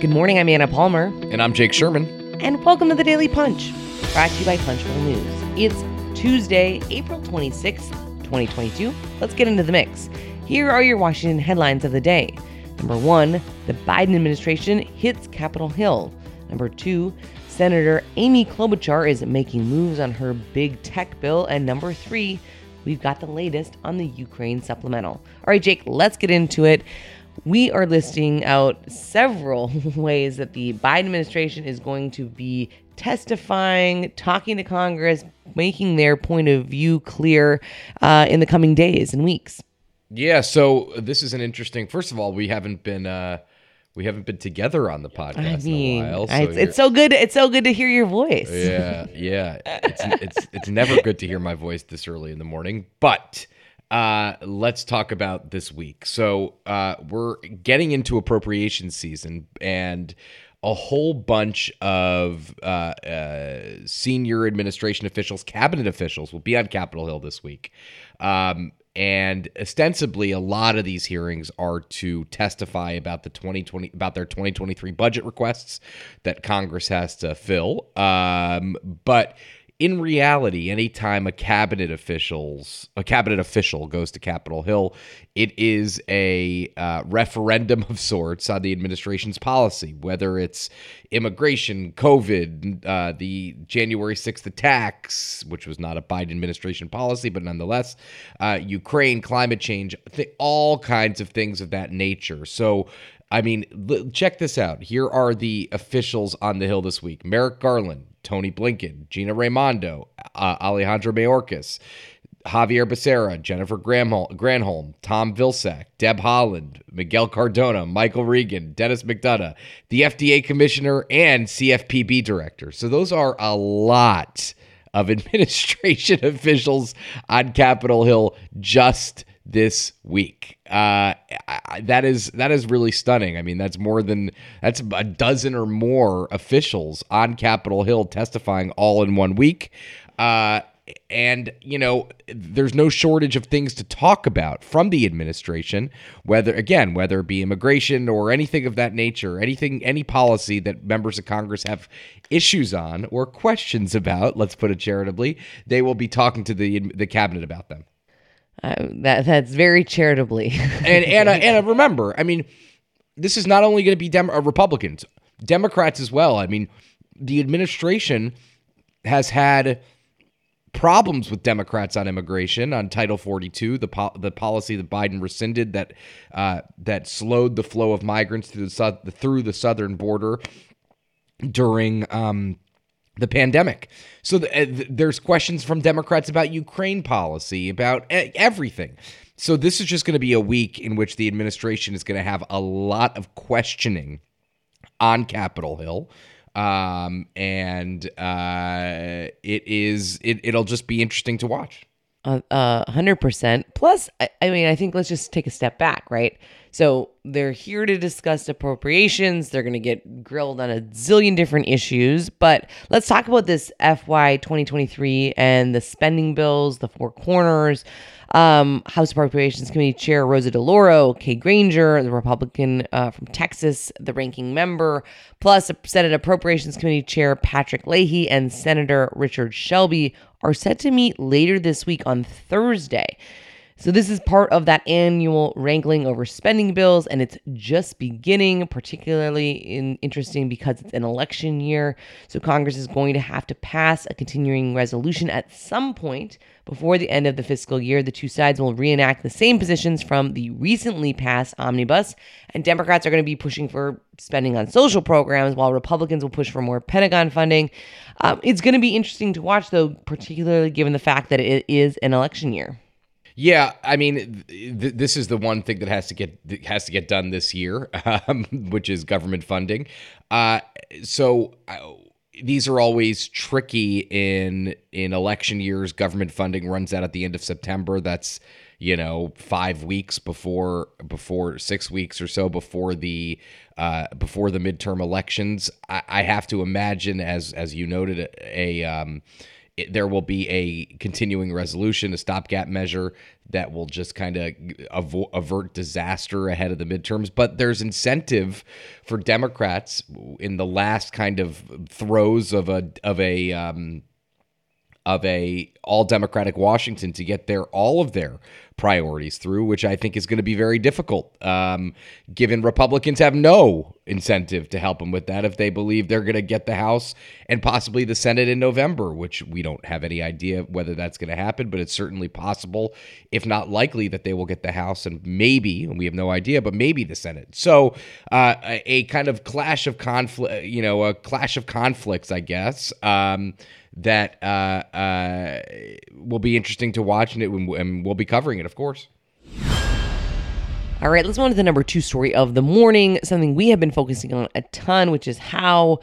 Good morning, I'm Anna Palmer. And I'm Jake Sherman. And welcome to the Daily Punch, brought to you by Punchbowl News. It's Tuesday, April 26th, 2022. Let's get into the mix. Here are your Washington headlines of the day. Number one, the Biden administration hits Capitol Hill. Number two, Senator Amy Klobuchar is making moves on her big tech bill. And number three, we've got the latest on the Ukraine supplemental. All right, Jake, let's get into it we are listing out several ways that the Biden administration is going to be testifying, talking to Congress, making their point of view clear uh, in the coming days and weeks. Yeah, so this is an interesting. First of all, we haven't been uh, we haven't been together on the podcast I mean, in a while. So it's, it's, so good. It's so good to hear your voice. Yeah, yeah. It's it's it's never good to hear my voice this early in the morning, but uh, let's talk about this week. So uh, we're getting into appropriation season, and a whole bunch of uh, uh, senior administration officials, cabinet officials, will be on Capitol Hill this week. Um, and ostensibly, a lot of these hearings are to testify about the 2020 about their 2023 budget requests that Congress has to fill. Um, but in reality, anytime a cabinet officials a cabinet official goes to Capitol Hill, it is a uh, referendum of sorts on the administration's policy, whether it's immigration, COVID, uh, the January sixth attacks, which was not a Biden administration policy, but nonetheless, uh, Ukraine, climate change, th- all kinds of things of that nature. So. I mean, check this out. Here are the officials on the Hill this week Merrick Garland, Tony Blinken, Gina Raimondo, uh, Alejandro Mayorkas, Xavier Becerra, Jennifer Granholm, Tom Vilsack, Deb Haaland, Miguel Cardona, Michael Regan, Denis McDonough, the FDA commissioner, and CFPB director. So those are a lot of administration officials on Capitol Hill just this week. Uh, I, that is that is really stunning. I mean, that's more than that's a dozen or more officials on Capitol Hill testifying all in one week. Uh, and you know there's no shortage of things to talk about from the administration whether again whether it be immigration or anything of that nature anything any policy that members of congress have issues on or questions about let's put it charitably they will be talking to the the cabinet about them uh, that that's very charitably. and Anna, Anna, remember, I mean, this is not only going to be Dem- uh, Republicans, Democrats as well. I mean, the administration has had problems with Democrats on immigration on Title 42, the po- the policy that Biden rescinded that uh, that slowed the flow of migrants through the su- through the southern border during um, the pandemic. So uh, there's questions from Democrats about Ukraine policy, about everything. So this is just going to be a week in which the administration is going to have a lot of questioning on Capitol Hill. Um, and uh, it is it, it'll just be interesting to watch. Uh, hundred percent. Plus, I, I mean, I think let's just take a step back, right? So they're here to discuss appropriations. They're going to get grilled on a zillion different issues. But let's talk about this FY 2023 and the spending bills, the four corners. Um, House Appropriations Committee Chair Rosa DeLauro, Kay Granger, the Republican uh, from Texas, the ranking member, plus Senate Appropriations Committee Chair Patrick Leahy and Senator Richard Shelby are set to meet later this week on Thursday. So, this is part of that annual wrangling over spending bills, and it's just beginning, particularly in, interesting because it's an election year. So, Congress is going to have to pass a continuing resolution at some point before the end of the fiscal year. The two sides will reenact the same positions from the recently passed omnibus, and Democrats are going to be pushing for spending on social programs, while Republicans will push for more Pentagon funding. Um, it's going to be interesting to watch, though, particularly given the fact that it is an election year. Yeah, I mean, th- this is the one thing that has to get has to get done this year, um, which is government funding. Uh, so uh, these are always tricky in in election years. Government funding runs out at the end of September. That's you know five weeks before before six weeks or so before the uh, before the midterm elections. I, I have to imagine, as as you noted, a, a um, it, there will be a continuing resolution, a stopgap measure that will just kind of avo- avert disaster ahead of the midterms. But there's incentive for Democrats in the last kind of throes of a of a um, of a all democratic Washington to get their all of their priorities through, which I think is going to be very difficult, um, given Republicans have no incentive to help them with that if they believe they're going to get the House and possibly the Senate in November, which we don't have any idea whether that's going to happen, but it's certainly possible, if not likely, that they will get the House and maybe, and we have no idea, but maybe the Senate. So uh, a, a, kind of clash of conflict, you know, a clash of conflicts, I guess. Um, that uh, uh, will be interesting to watch, and, it, and we'll be covering it, of course. All right, let's move on to the number two story of the morning, something we have been focusing on a ton, which is how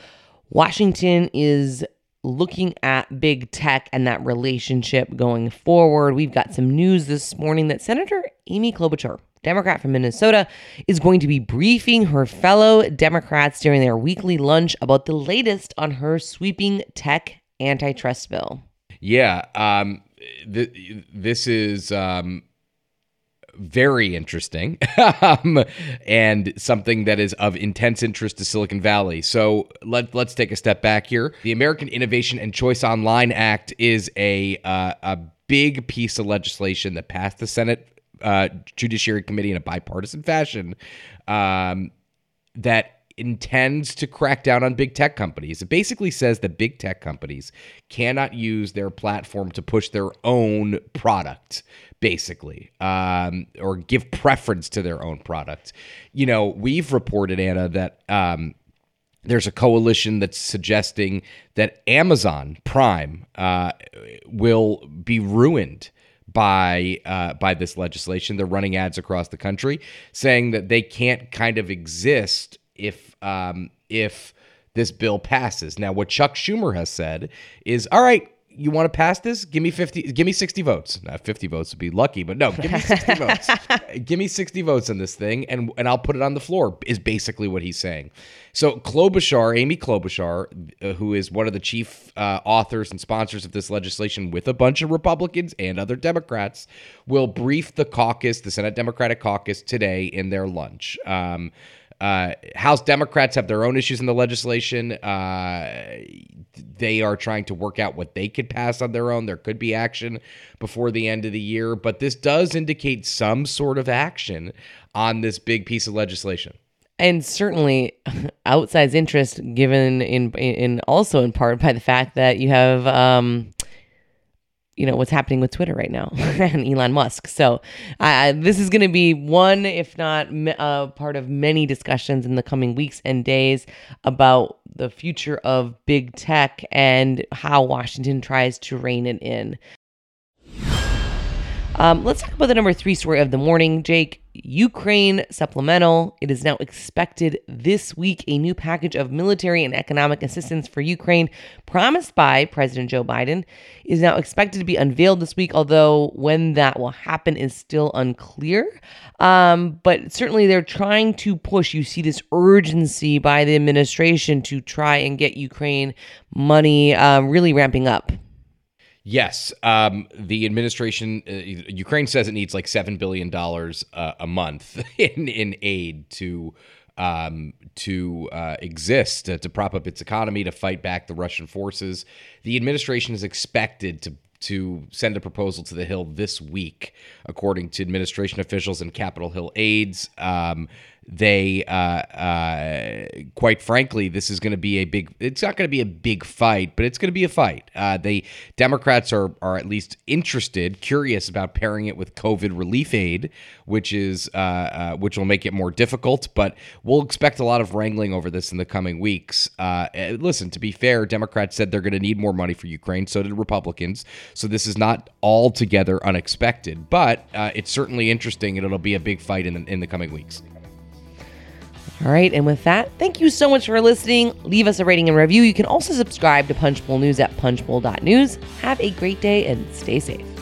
Washington is looking at big tech and that relationship going forward. We've got some news this morning that Senator Amy Klobuchar, Democrat from Minnesota, is going to be briefing her fellow Democrats during their weekly lunch about the latest on her sweeping tech antitrust bill. Yeah, um, th- this is um, very interesting um, and something that is of intense interest to Silicon Valley. So let, let's take a step back here. The American Innovation and Choice Online Act is a, uh, a big piece of legislation that passed the Senate uh, Judiciary Committee in a bipartisan fashion um, that intends to crack down on big tech companies. It basically says that big tech companies cannot use their platform to push their own product, basically, um, or give preference to their own product. You know, we've reported, Anna, that. Um, there's a coalition that's suggesting that Amazon Prime uh, will be ruined by uh, by this legislation. They're running ads across the country saying that they can't kind of exist if um, if this bill passes. Now, what Chuck Schumer has said is, all right, you want to pass this? Give me 50, give me 60 votes. Now, 50 votes would be lucky, but no, give me 60 votes. Give me 60 votes on this thing and, and I'll put it on the floor, is basically what he's saying. So, Klobuchar, Amy Klobuchar, uh, who is one of the chief uh, authors and sponsors of this legislation with a bunch of Republicans and other Democrats, will brief the caucus, the Senate Democratic caucus, today in their lunch. Um, uh, House Democrats have their own issues in the legislation. Uh, they are trying to work out what they could pass on their own. There could be action before the end of the year, but this does indicate some sort of action on this big piece of legislation. And certainly, outsized interest given in in also in part by the fact that you have um, you know what's happening with Twitter right now and Elon Musk. So uh, this is going to be one, if not uh, part of many discussions in the coming weeks and days about the future of big tech and how Washington tries to rein it in. Um, let's talk about the number three story of the morning, Jake. Ukraine supplemental. It is now expected this week a new package of military and economic assistance for Ukraine, promised by President Joe Biden, is now expected to be unveiled this week, although when that will happen is still unclear. Um, but certainly they're trying to push. You see this urgency by the administration to try and get Ukraine money um, really ramping up. Yes, um, the administration, uh, Ukraine says it needs like seven billion dollars uh, a month in in aid to um, to uh, exist to, prop up its economy to fight back the Russian forces. The administration is expected to to send a proposal to the Hill this week, according to administration officials and Capitol Hill aides. Um, they uh, uh, quite frankly this is going to be a big it's not going to be a big fight but it's going to be a fight. Uh, they democrats are are at least interested curious about pairing it with covid relief aid which is uh, uh, which will make it more difficult but we'll expect a lot of wrangling over this in the coming weeks. Uh, eh, listen to be fair democrats said they're going to need more money for ukraine so did republicans so this is not altogether unexpected but it's certainly interesting and it'll be a big fight in the, in the coming weeks all right, and with that, thank you so much for listening. Leave us a rating and review. You can also subscribe to Punchbowl News at punchbowl.news. Have a great day and stay safe.